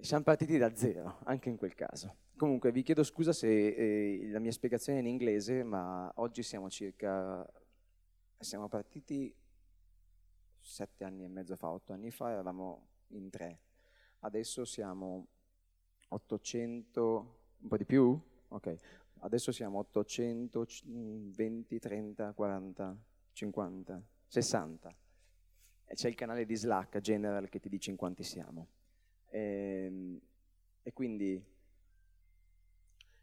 Siamo partiti da zero, anche in quel caso. Comunque vi chiedo scusa se eh, la mia spiegazione è in inglese, ma oggi siamo circa... siamo partiti sette anni e mezzo fa, otto anni fa, eravamo in tre. Adesso siamo 800, un po' di più? Ok, adesso siamo 820, 30, 40, 50, 60. E c'è il canale di Slack General che ti dice in quanti siamo. E, ehm, e, quindi,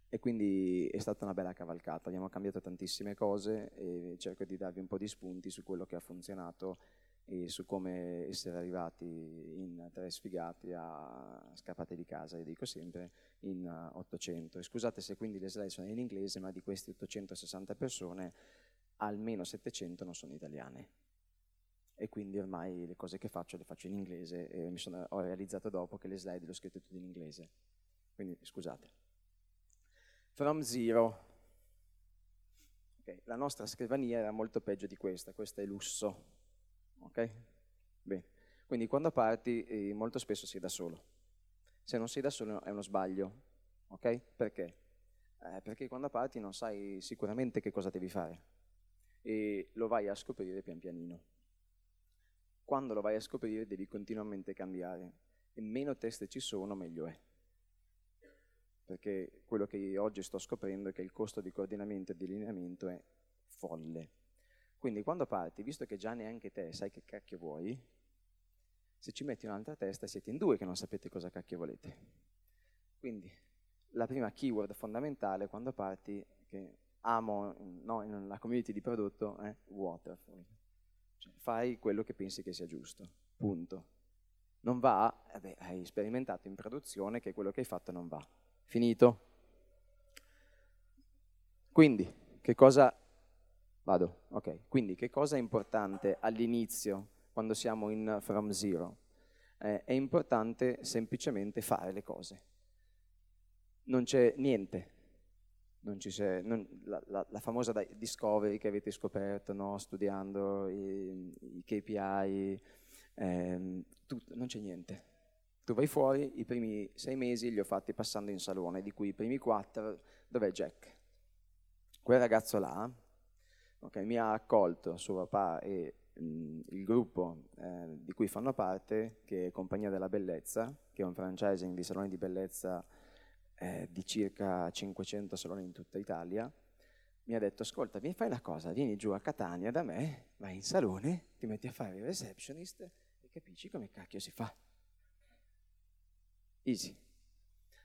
e quindi è stata una bella cavalcata, abbiamo cambiato tantissime cose e cerco di darvi un po' di spunti su quello che ha funzionato e su come essere arrivati in tre sfigati a scappate di casa, io dico sempre, in 800. E scusate se quindi le slide sono in inglese, ma di queste 860 persone almeno 700 non sono italiane. E quindi ormai le cose che faccio le faccio in inglese e mi sono, ho realizzato dopo che le slide le ho scritte tutte in inglese. Quindi scusate. From zero. Okay. La nostra scrivania era molto peggio di questa, questo è lusso ok? Bene. Quindi quando parti eh, molto spesso sei da solo. Se non sei da solo è uno sbaglio, ok? Perché? Eh, perché quando parti non sai sicuramente che cosa devi fare e lo vai a scoprire pian pianino. Quando lo vai a scoprire devi continuamente cambiare e meno teste ci sono meglio è. Perché quello che oggi sto scoprendo è che il costo di coordinamento e di allineamento è folle quindi quando parti, visto che già neanche te sai che cacchio vuoi, se ci metti un'altra testa siete in due che non sapete cosa cacchio volete. Quindi la prima keyword fondamentale quando parti, che amo no, nella community di prodotto, è waterfall. Cioè, fai quello che pensi che sia giusto, punto. Non va, eh beh, hai sperimentato in produzione che quello che hai fatto non va. Finito? Quindi, che cosa Vado, ok. Quindi che cosa è importante all'inizio, quando siamo in from zero? Eh, è importante semplicemente fare le cose. Non c'è niente. C'è, non, la, la, la, famosa discovery che avete scoperto no? studiando i, i KPI, ehm, tutto, non c'è niente. Tu vai fuori, i primi sei mesi li ho fatti passando in salone, di cui i primi quattro, dov'è Jack? Quel ragazzo là, okay, mi ha accolto suo papà e mh, il gruppo eh, di cui fanno parte, che è Compagnia della Bellezza, che è un franchising di saloni di bellezza eh, di circa 500 saloni in tutta Italia, mi ha detto, ascolta, vieni fai una cosa, vieni giù a Catania da me, vai in salone, ti metti a fare il receptionist e capisci come cacchio si fa. Easy.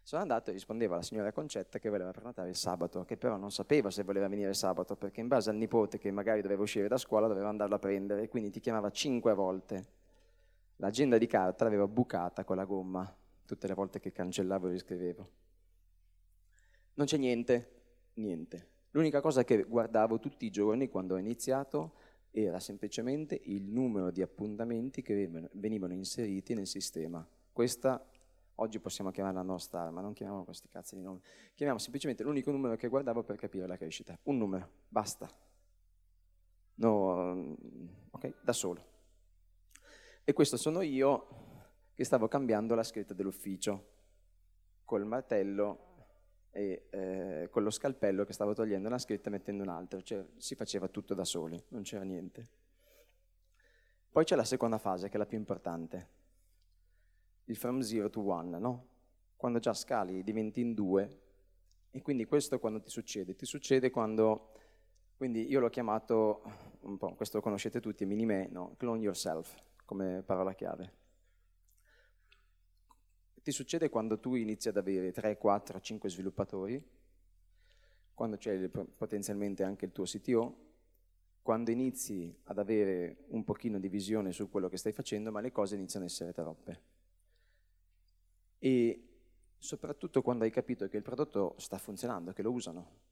Sono andato e rispondeva la signora Concetta che voleva prenotare il sabato, che però non sapeva se voleva venire il sabato, perché in base al nipote che magari doveva uscire da scuola doveva andarlo a prendere, quindi ti chiamava cinque volte. L'agenda di carta l'aveva bucata con la gomma, tutte le volte che cancellavo e riscrivevo. Non c'è niente, niente. L'unica cosa che guardavo tutti i giorni quando ho iniziato era semplicemente il numero di appuntamenti che venivano inseriti nel sistema. Questa Oggi possiamo chiamarla nostra ma non chiamiamo questi cazzi di nomi. Chiamiamo semplicemente l'unico numero che guardavo per capire la crescita. Un numero, basta. No, ok, da solo. E questo sono io che stavo cambiando la scritta dell'ufficio col martello e eh, con lo scalpello che stavo togliendo una scritta mettendo un'altra. Cioè si faceva tutto da soli, non c'era niente. Poi c'è la seconda fase che è la più importante il from zero to one, no? Quando già scali diventi in due e quindi questo quando ti succede? Ti succede quando, quindi io l'ho chiamato, un po', questo lo conoscete tutti, minime, no? Clone yourself come parola chiave. Ti succede quando tu inizi ad avere 3, 4, 5 sviluppatori, quando c'è potenzialmente anche il tuo CTO, quando inizi ad avere un pochino di visione su quello che stai facendo, ma le cose iniziano ad essere troppe e soprattutto quando hai capito che il prodotto sta funzionando, che lo usano.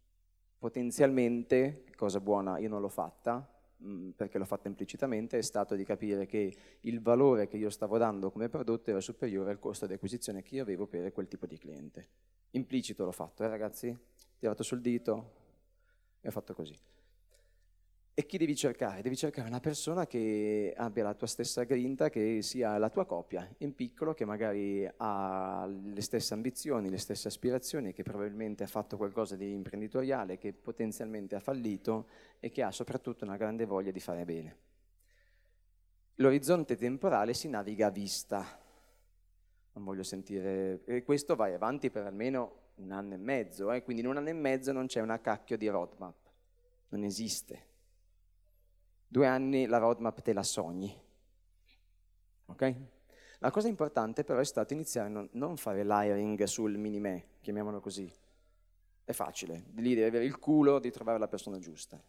Potenzialmente, cosa buona, io non l'ho fatta, mm, perché l'ho fatta implicitamente, è stato di capire che il valore che io stavo dando come prodotto era superiore al costo di acquisizione che io avevo per quel tipo di cliente. Implicito l'ho fatto, eh ragazzi? Tirato sul dito e ho fatto così. E chi devi cercare? Devi cercare una persona che abbia la tua stessa grinta, che sia la tua coppia, in piccolo, che magari ha le stesse ambizioni, le stesse aspirazioni, che probabilmente ha fatto qualcosa di imprenditoriale, che potenzialmente ha fallito e che ha soprattutto una grande voglia di fare bene. L'orizzonte temporale si naviga a vista. Non voglio sentire... E questo vai avanti per almeno un anno e mezzo, eh? quindi in un anno e mezzo non c'è una cacchio di roadmap. Non esiste Due anni la roadmap te la sogni. Ok? La cosa importante però è stato iniziare a non fare l'hiring sul mini-me, chiamiamolo così. È facile, lì devi avere il culo di trovare la persona giusta.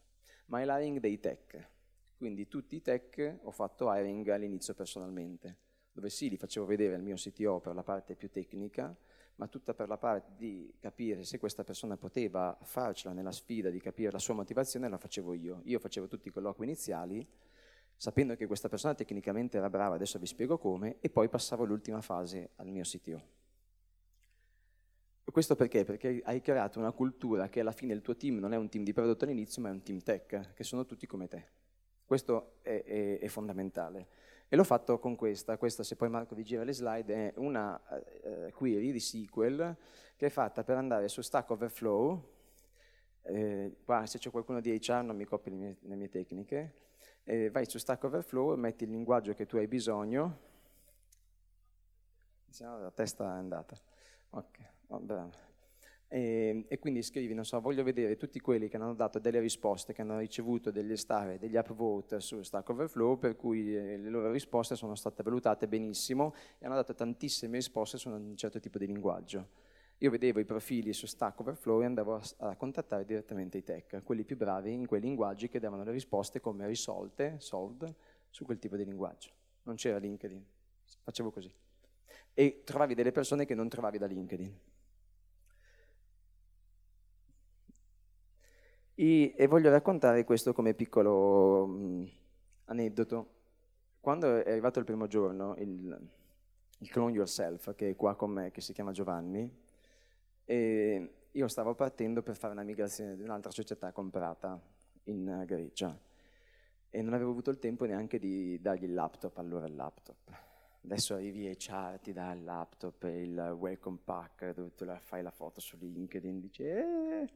Ma è l'hiring dei tech. Quindi tutti i tech ho fatto hiring all'inizio personalmente, dove sì, li facevo vedere al mio CTO per la parte più tecnica, ma tutta per la parte di capire se questa persona poteva farcela nella sfida, di capire la sua motivazione, la facevo io. Io facevo tutti i colloqui iniziali, sapendo che questa persona tecnicamente era brava, adesso vi spiego come, e poi passavo l'ultima fase al mio CTO. Questo perché? Perché hai creato una cultura che alla fine il tuo team non è un team di prodotto all'inizio, ma è un team tech, che sono tutti come te. Questo è, è, è fondamentale. E l'ho fatto con questa, questa se poi Marco vi gira le slide, è una uh, query di SQL che è fatta per andare su Stack Overflow, eh, qua se c'è qualcuno di HR non mi copia le mie, le mie tecniche, eh, vai su Stack Overflow, metti il linguaggio che tu hai bisogno, la testa è andata, ok, oh, bravo. E, e, quindi scrivi, non so, voglio vedere tutti quelli che hanno dato delle risposte, che hanno ricevuto degli star, degli upvote su Stack Overflow, per cui eh, le loro risposte sono state valutate benissimo e hanno dato tantissime risposte su un certo tipo di linguaggio. Io vedevo i profili su Stack Overflow e andavo a, a contattare direttamente i tech, quelli più bravi in quei linguaggi che davano le risposte come risolte, solved, su quel tipo di linguaggio. Non c'era LinkedIn, facevo così. E trovavi delle persone che non trovavi da LinkedIn. E, e voglio raccontare questo come piccolo mh, aneddoto. Quando è arrivato il primo giorno, il, il Clone Yourself, che è qua con me, che si chiama Giovanni, e io stavo partendo per fare una migrazione di un'altra società comprata in Grecia e non avevo avuto il tempo neanche di dargli il laptop, allora il laptop. Adesso arrivi e HR, ti dà il laptop, il welcome pack, dove tu fai la foto su LinkedIn, dici... Eh.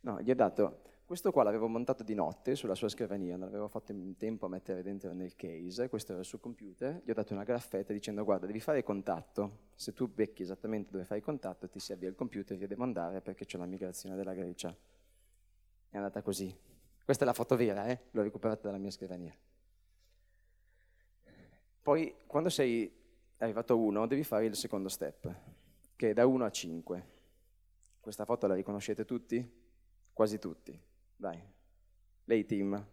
No, gli ho dato, questo qua l'avevo montato di notte sulla sua scrivania, non avevo fatto in tempo a mettere dentro nel case, questo era il suo computer, gli ho dato una graffetta dicendo guarda devi fare contatto, se tu becchi esattamente dove fai contatto ti si avvia il computer e io devo andare perché c'è la migrazione della Grecia. È andata così. Questa è la foto vera, eh? l'ho recuperata dalla mia scrivania. Poi quando sei arrivato a 1 devi fare il secondo step, che è da 1 a 5. Questa foto la riconoscete tutti? Quasi tutti, dai, lei team,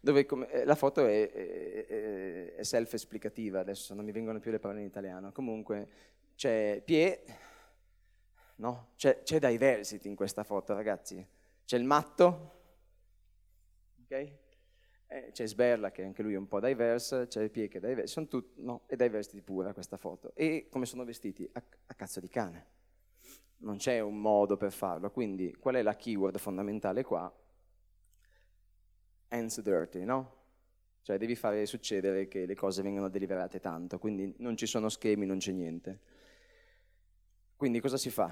dove come, eh, la foto è, è, è, self-esplicativa, adesso non mi vengono più le parole in italiano, comunque c'è Pie, no? c'è, c'è diversity in questa foto ragazzi, c'è il matto, ok? Eh, c'è Sberla che anche lui è un po' diverse, c'è Pie che è diverse, sono tutti, no, è diversity pura questa foto. E come sono vestiti? A, a cazzo di cane non c'è un modo per farlo, quindi qual è la keyword fondamentale qua? Hands dirty, no? Cioè devi fare succedere che le cose vengano deliberate tanto, quindi non ci sono schemi, non c'è niente. Quindi cosa si fa?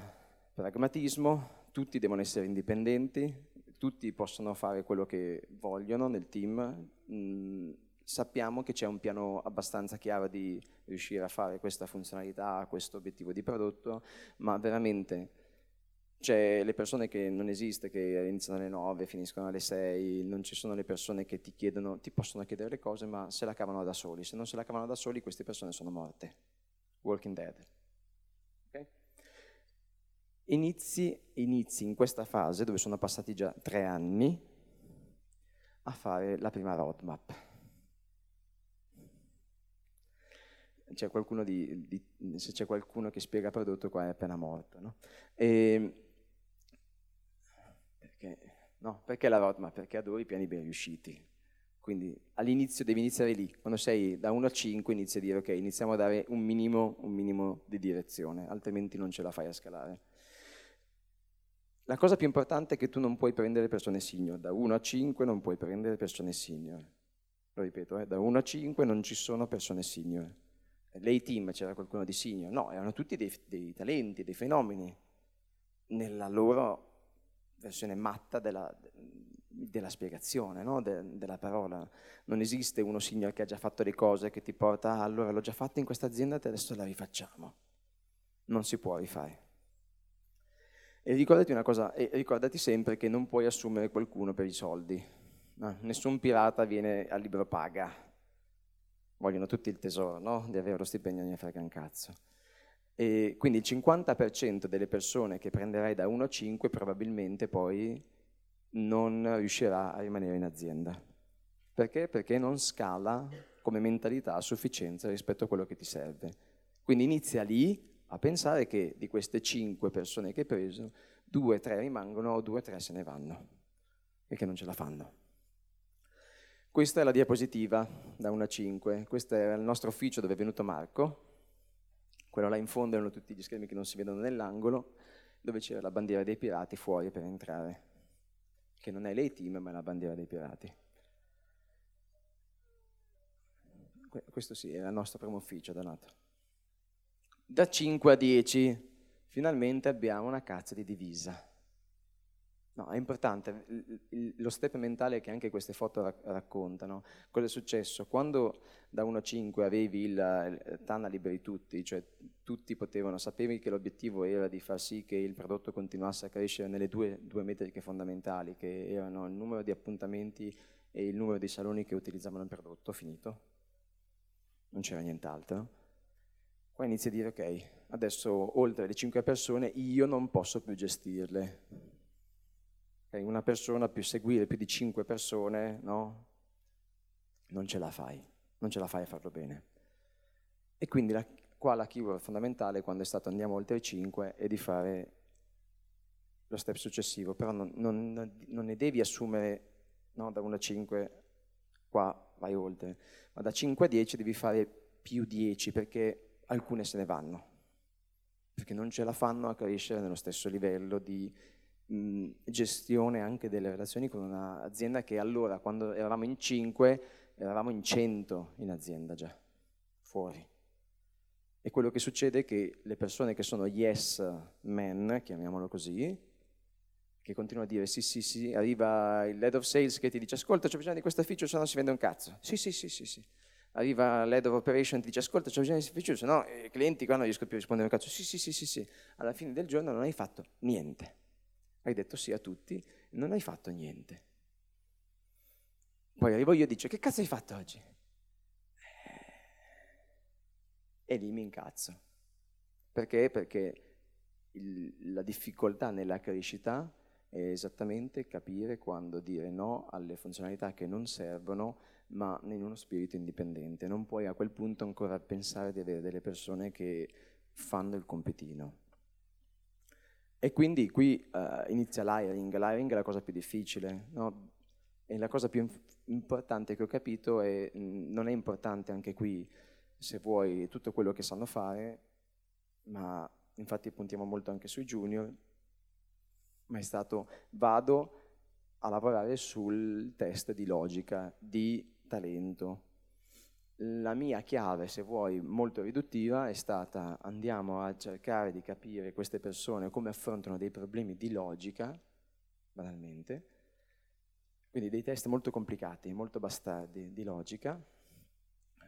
Pragmatismo, tutti devono essere indipendenti, tutti possono fare quello che vogliono nel team, mm, sappiamo che c'è un piano abbastanza chiaro di riuscire a fare questa funzionalità, questo obiettivo di prodotto, ma veramente c'è le persone che non esiste, che iniziano alle 9, finiscono alle 6, non ci sono le persone che ti chiedono, ti possono chiedere le cose, ma se la cavano da soli. Se non se la cavano da soli, queste persone sono morte. Walking dead. Okay? Inizi, inizi in questa fase, dove sono passati già tre anni, a fare la prima roadmap c'è di, di, se c'è qualcuno che spiega prodotto qua è appena morto. No? E, ehm, perché, no, perché la roadmap? Perché adori i piani ben riusciti. Quindi all'inizio devi iniziare lì, quando sei da 1 a 5 inizi a dire ok, iniziamo a dare un minimo, un minimo di direzione, altrimenti non ce la fai a scalare. la cosa più importante è che tu non puoi prendere persone senior, da 1 a 5 non puoi prendere persone senior. Lo ripeto, eh, da 1 a 5 non ci sono persone senior. Lei team c'era qualcuno di senior, no, erano tutti dei, dei talenti, dei fenomeni, nella loro versione matta della, della spiegazione, no? De, della parola. Non esiste uno senior che ha già fatto le cose che ti porta, ah, allora l'ho già fatto in questa azienda, adesso la rifacciamo. Non si può rifare. E ricordati una cosa, e ricordati sempre che non puoi assumere qualcuno per i soldi. No? Nessun pirata viene al libro paga. Vogliono tutti il tesoro, no? Di avere lo stipendio non ne frega un cazzo. E quindi il 50% delle persone che prenderai da 1 a 5 probabilmente poi non riuscirà a rimanere in azienda. Perché? Perché non scala come mentalità a sufficienza rispetto a quello che ti serve. Quindi inizia lì a pensare che di queste cinque persone che hai preso, due o tre rimangono o due o tre se ne vanno, perché non ce la fanno. Questa è la diapositiva da 1 a 5, questo è il nostro ufficio dove è venuto Marco, quello là in fondo erano tutti gli schermi che non si vedono nell'angolo, dove c'era la bandiera dei pirati fuori per entrare, che non è lei team ma è la bandiera dei pirati. Questo sì, era il nostro primo ufficio, Donato da 5 a 10, finalmente abbiamo una cazzo di divisa. No, è importante, lo step mentale che anche queste foto raccontano. Cosa è successo? Quando da 1 a 5 avevi il TANA liberi tutti, cioè tutti potevano, sapevi che l'obiettivo era di far sì che il prodotto continuasse a crescere nelle due, due metriche fondamentali, che erano il numero di appuntamenti e il numero di saloni che utilizzavano il prodotto, finito. Non c'era nient'altro poi inizi a dire, ok, adesso oltre le 5 persone io non posso più gestirle. Okay, una persona più seguire più di 5 persone, no? Non ce la fai, non ce la fai a farlo bene. E quindi la, qua la keyword fondamentale quando è stato andiamo oltre 5 è di fare lo step successivo, però non, non, non ne devi assumere no, da 1 a 5, qua vai oltre, ma da 5 a 10 devi fare più 10 perché alcune se ne vanno, perché non ce la fanno a crescere nello stesso livello di mh, gestione anche delle relazioni con un'azienda che allora, quando eravamo in 5, eravamo in 100 in azienda già, fuori. E quello che succede è che le persone che sono yes men, chiamiamolo così, che continuano a dire sì, sì, sì, arriva il head of sales che ti dice ascolta, c'è bisogno di questo ufficio, se no si vende un cazzo. Sì, sì, sì, sì, sì arriva l'head of operation e ti dice ascolta c'è bisogno di ufficio, se no i clienti qua non riescono più a rispondere un cazzo, sì sì sì sì sì, alla fine del giorno non hai fatto niente, hai detto sì a tutti, non hai fatto niente. Poi arrivo io e dico che cazzo hai fatto oggi? E lì mi incazzo. Perché? Perché il, la difficoltà nella crescita è esattamente capire quando dire no alle funzionalità che non servono ma in uno spirito indipendente. Non puoi a quel punto ancora pensare di avere delle persone che fanno il compitino. E quindi qui uh, inizia l'hiring, l'hiring è la cosa più difficile, no? E la cosa più importante che ho capito è, mh, non è importante anche qui, se vuoi, tutto quello che sanno fare, ma infatti puntiamo molto anche sui junior, ma è stato, vado a lavorare sul test di logica, di talento. La mia chiave, se vuoi, molto riduttiva è stata andiamo a cercare di capire queste persone come affrontano dei problemi di logica, banalmente, quindi dei test molto complicati, molto bastardi di logica,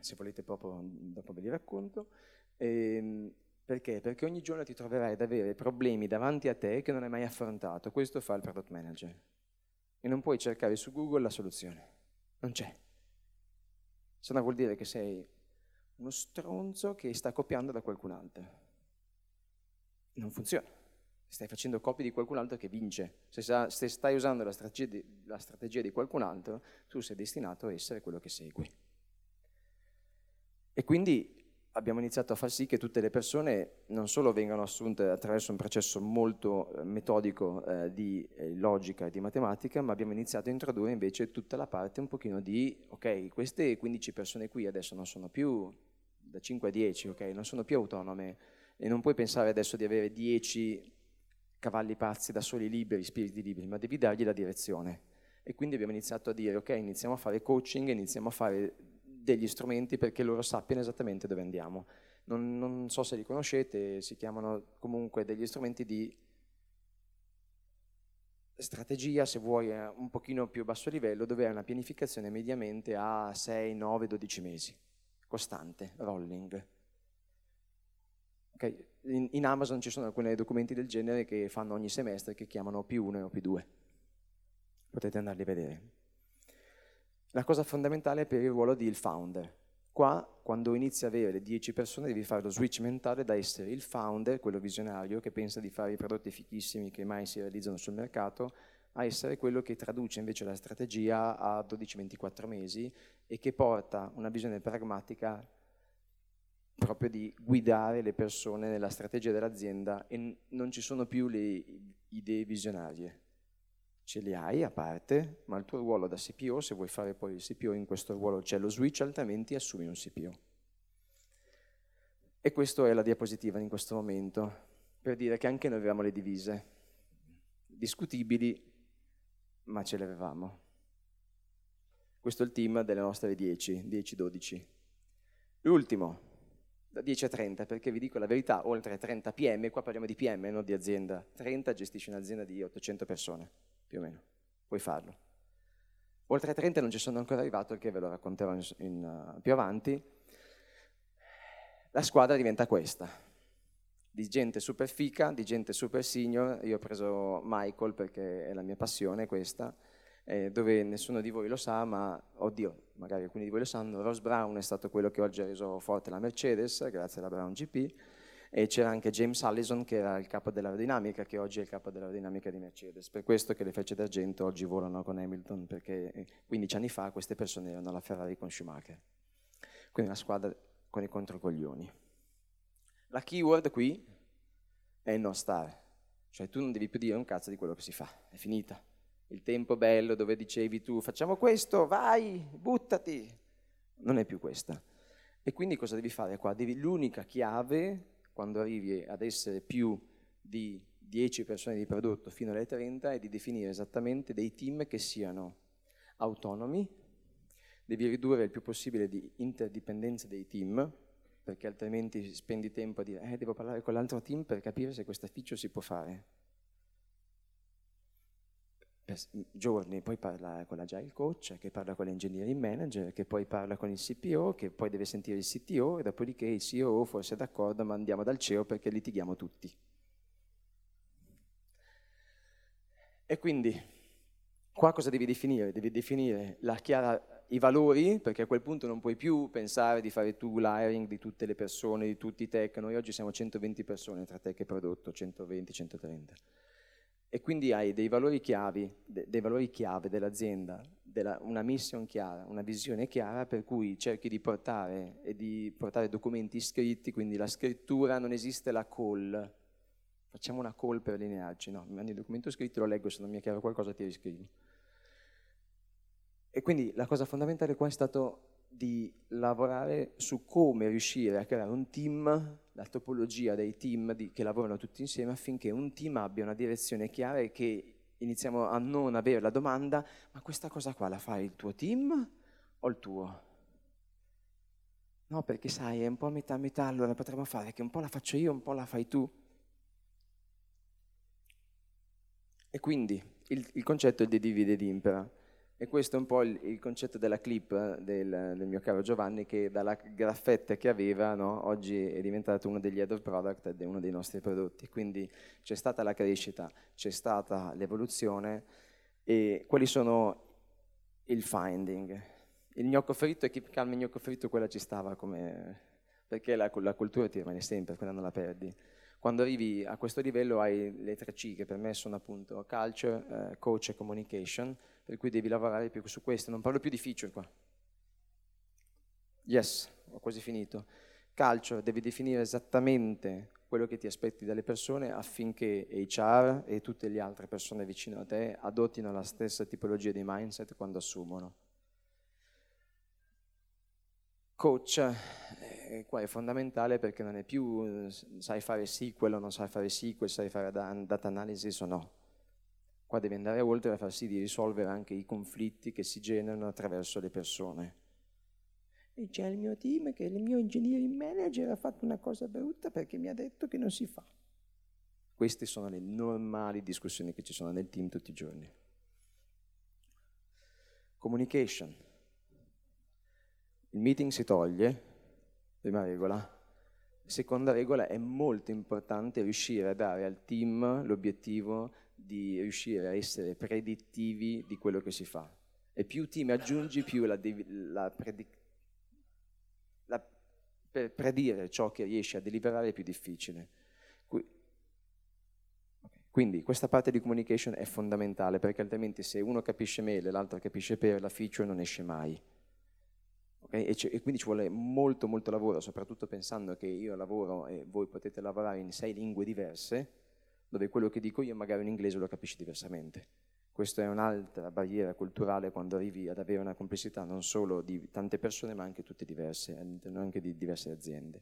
se volete proprio dopo ve li racconto, e, ehm, perché? Perché ogni giorno ti troverai ad avere problemi davanti a te che non hai mai affrontato, questo fa il product manager. E non puoi cercare su Google la soluzione, non c'è se no vuol dire che sei uno stronzo che sta copiando da qualcun altro. Non funziona. Stai facendo copie di qualcun altro che vince. Se, sa, se stai usando la strategia, di, la strategia di qualcun altro, tu sei destinato a essere quello che segui. E quindi abbiamo iniziato a far sì che tutte le persone non solo vengano assunte attraverso un processo molto eh, metodico eh, di eh, logica e di matematica, ma abbiamo iniziato a introdurre invece tutta la parte un pochino di, ok, queste 15 persone qui adesso non sono più da 5 a 10, ok, non sono più autonome e non puoi pensare adesso di avere 10 cavalli pazzi, da soli liberi, spiriti liberi, ma devi dargli la direzione. E quindi abbiamo iniziato a dire, ok, iniziamo a fare coaching, iniziamo a fare degli strumenti perché loro sappiano esattamente dove andiamo. Non, non so se li conoscete, si chiamano comunque degli strumenti di strategia, se vuoi, a un pochino più basso livello, dove hai una pianificazione mediamente a 6, 9, 12 mesi, costante, rolling. Okay. In, in, Amazon ci sono alcuni documenti del genere che fanno ogni semestre che chiamano P1 o P2. Potete andarli a vedere. La cosa fondamentale è per il ruolo di il founder. Qua, quando inizi a avere le 10 persone, devi fare lo switch mentale da essere il founder, quello visionario che pensa di fare i prodotti fichissimi che mai si realizzano sul mercato, a essere quello che traduce invece la strategia a 12-24 mesi e che porta una visione pragmatica proprio di guidare le persone nella strategia dell'azienda e non ci sono più le idee visionarie ce li hai a parte, ma il tuo ruolo da CPO, se vuoi fare poi il CPO in questo ruolo c'è lo switch, altrimenti assumi un CPO. E questa è la diapositiva in questo momento, per dire che anche noi avevamo le divise, discutibili, ma ce le avevamo. Questo è il team delle nostre 10, 10-12. L'ultimo, da 10 a 30, perché vi dico la verità, oltre a 30 PM, qua parliamo di PM, non di azienda, 30 gestisce un'azienda di 800 persone più o meno, puoi farlo. Oltre a 30 non ci sono ancora arrivato, perché ve lo racconterò in, in, uh, più avanti. La squadra diventa questa, di gente super fica, di gente super senior. Io ho preso Michael perché è la mia passione questa, eh, dove nessuno di voi lo sa, ma oddio, magari alcuni di voi lo sanno, Ross Brown è stato quello che oggi ha reso forte la Mercedes, grazie alla Brown GP e c'era anche James Allison che era il capo dell'aerodinamica, che oggi è il capo dell'aerodinamica di Mercedes. Per questo che le frecce d'argento oggi volano con Hamilton, perché 15 anni fa queste persone erano alla Ferrari con Schumacher. Quindi una squadra con i controcoglioni. La keyword qui è il no star, cioè tu non devi più dire un cazzo di quello che si fa, è finita. Il tempo bello dove dicevi tu facciamo questo, vai, buttati, non è più questa. E quindi cosa devi fare qua? Devi, l'unica chiave quando arrivi ad essere più di 10 persone di prodotto fino alle 30 è di definire esattamente dei team che siano autonomi, devi ridurre il più possibile di interdipendenza dei team, perché altrimenti spendi tempo a dire eh, devo parlare con l'altro team per capire se questa feature si può fare giorni, poi parla con l'agile coach, che parla con l'engineering manager, che poi parla con il CPO, che poi deve sentire il CTO e dopodiché il CEO forse è d'accordo, ma andiamo dal CEO perché litighiamo tutti. E quindi, qua cosa devi definire? Devi definire chiara, i valori, perché a quel punto non puoi più pensare di fare tu l'hiring di tutte le persone, di tutti i tech. Noi oggi siamo 120 persone tra tech e prodotto, 120, 130 e quindi hai dei valori, chiavi, dei valori chiave dell'azienda, della, una mission chiara, una visione chiara per cui cerchi di portare e di portare documenti scritti, quindi la scrittura non esiste la call. Facciamo una call per allinearci, no, mi mandi il documento scritto, lo leggo, se non mi è chiaro qualcosa ti riscrivo. E quindi la cosa fondamentale qua è stato di lavorare su come riuscire a creare un team, la topologia dei team di, che lavorano tutti insieme affinché un team abbia una direzione chiara e che iniziamo a non avere la domanda, ma questa cosa qua la fa il tuo team o il tuo? No, perché sai, è un po' metà metà, allora potremmo fare che un po' la faccio io, un po' la fai tu. E quindi il, il concetto è di divide ed impera. E questo è un po' il, il concetto della clip del, del, mio caro Giovanni che dalla graffetta che aveva no, oggi è diventato uno degli of product ed è uno dei nostri prodotti. Quindi c'è stata la crescita, c'è stata l'evoluzione e quali sono il finding? Il gnocco fritto e keep calm il gnocco fritto, quella ci stava come... perché la, la cultura ti rimane sempre, quella non la perdi. Quando arrivi a questo livello hai le tre C che per me sono appunto culture, eh, coach e communication, per cui devi lavorare più su questo. Non parlo più di feature qua. Yes, ho quasi finito. Calcio, devi definire esattamente quello che ti aspetti dalle persone affinché HR e tutte le altre persone vicino a te adottino la stessa tipologia di mindset quando assumono. Coach eh, qua è fondamentale perché non è più eh, sai fare SQL o non sai fare SQL, sai fare data analysis o no. Qua devi andare oltre a far sì di risolvere anche i conflitti che si generano attraverso le persone. E c'è il mio team che il mio engineering manager ha fatto una cosa brutta perché mi ha detto che non si fa. Queste sono le normali discussioni che ci sono nel team tutti i giorni. Communication. Il meeting si toglie, prima regola. Seconda regola, è molto importante riuscire a dare al team l'obiettivo di riuscire a essere predittivi di quello che si fa. E più team aggiungi, più la, la, predic- la per predire ciò che riesci a deliberare è più difficile. Quindi questa parte di communication è fondamentale perché altrimenti se uno capisce meglio e l'altro capisce per, la feature non esce mai. E, e, quindi ci vuole molto molto lavoro, soprattutto pensando che io lavoro e voi potete lavorare in sei lingue diverse, dove quello che dico io magari in inglese lo capisci diversamente. Questa è un'altra barriera culturale quando arrivi ad avere una complessità non solo di tante persone ma anche tutte diverse, anche di diverse aziende.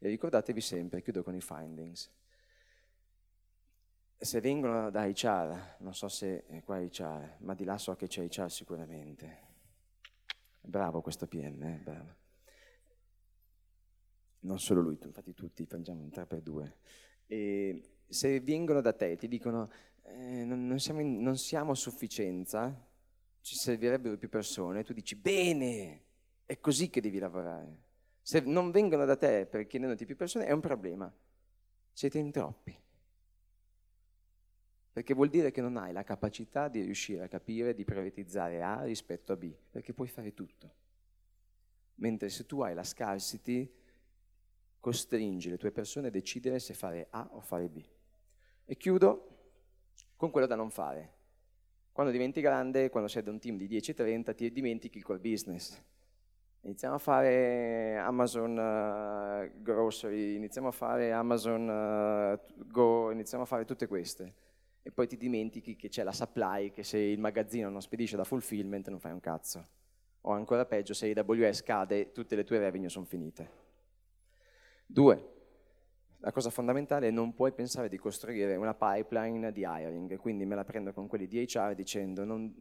E ricordatevi sempre, chiudo con i findings, se vengono da HR, non so se è qua HR, ma di là so che c'è HR sicuramente. Bravo questo PM, eh? bravo. Non solo lui, infatti tutti facciamo un 3 per 2. E se vengono da te e ti dicono eh, non, non, siamo in, non siamo a sufficienza, ci servirebbero più persone, tu dici bene, è così che devi lavorare. Se non vengono da te per chiedendoti più persone è un problema, siete in troppi. Perché vuol dire che non hai la capacità di riuscire a capire, di prioritizzare A rispetto a B, perché puoi fare tutto. Mentre se tu hai la scarcity, costringi le tue persone a decidere se fare A o fare B. E chiudo con quello da non fare. Quando diventi grande, quando sei da un team di 10-30, ti dimentichi il core business. Iniziamo a fare Amazon uh, Grocery, iniziamo a fare Amazon uh, Go, iniziamo a fare tutte queste. E poi ti dimentichi che c'è la supply, che se il magazzino non spedisce da fulfillment non fai un cazzo. O ancora peggio, se AWS cade, tutte le tue revenue sono finite. Due, la cosa fondamentale è non puoi pensare di costruire una pipeline di hiring, quindi me la prendo con quelli di HR dicendo non,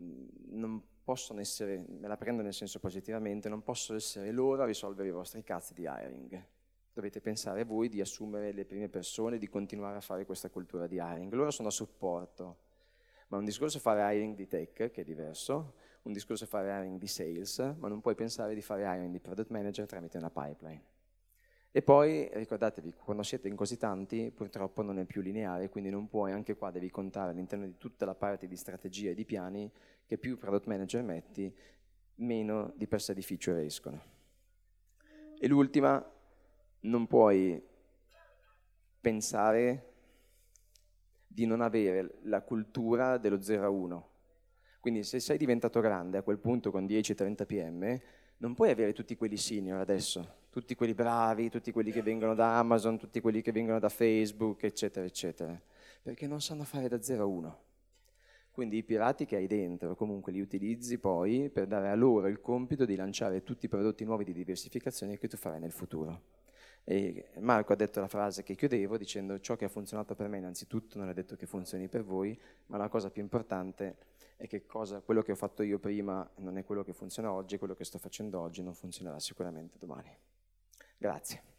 non possono essere, me la prendo nel senso positivamente, non possono essere loro a risolvere i vostri cazzi di hiring. Dovete pensare voi di assumere le prime persone, di continuare a fare questa cultura di hiring. Loro sono a supporto, ma un discorso è fare hiring di tech, che è diverso, un discorso è fare hiring di sales, ma non puoi pensare di fare hiring di product manager tramite una pipeline. E poi ricordatevi, quando siete in così tanti, purtroppo non è più lineare, quindi non puoi, anche qua devi contare all'interno di tutta la parte di strategia e di piani, che più product manager metti, meno di per sé di feature escono. E l'ultima, non puoi pensare di non avere la cultura dello 0 a 1. Quindi se sei diventato grande a quel punto con 10-30 PM, non puoi avere tutti quelli senior adesso, tutti quelli bravi, tutti quelli che vengono da Amazon, tutti quelli che vengono da Facebook, eccetera, eccetera, perché non sanno fare da 0 a 1. Quindi i pirati che hai dentro comunque li utilizzi poi per dare a loro il compito di lanciare tutti i prodotti nuovi di diversificazione che tu farai nel futuro. E Marco ha detto la frase che chiudevo dicendo ciò che ha funzionato per me innanzitutto non è detto che funzioni per voi, ma la cosa più importante è che cosa, quello che ho fatto io prima non è quello che funziona oggi, quello che sto facendo oggi non funzionerà sicuramente domani. Grazie.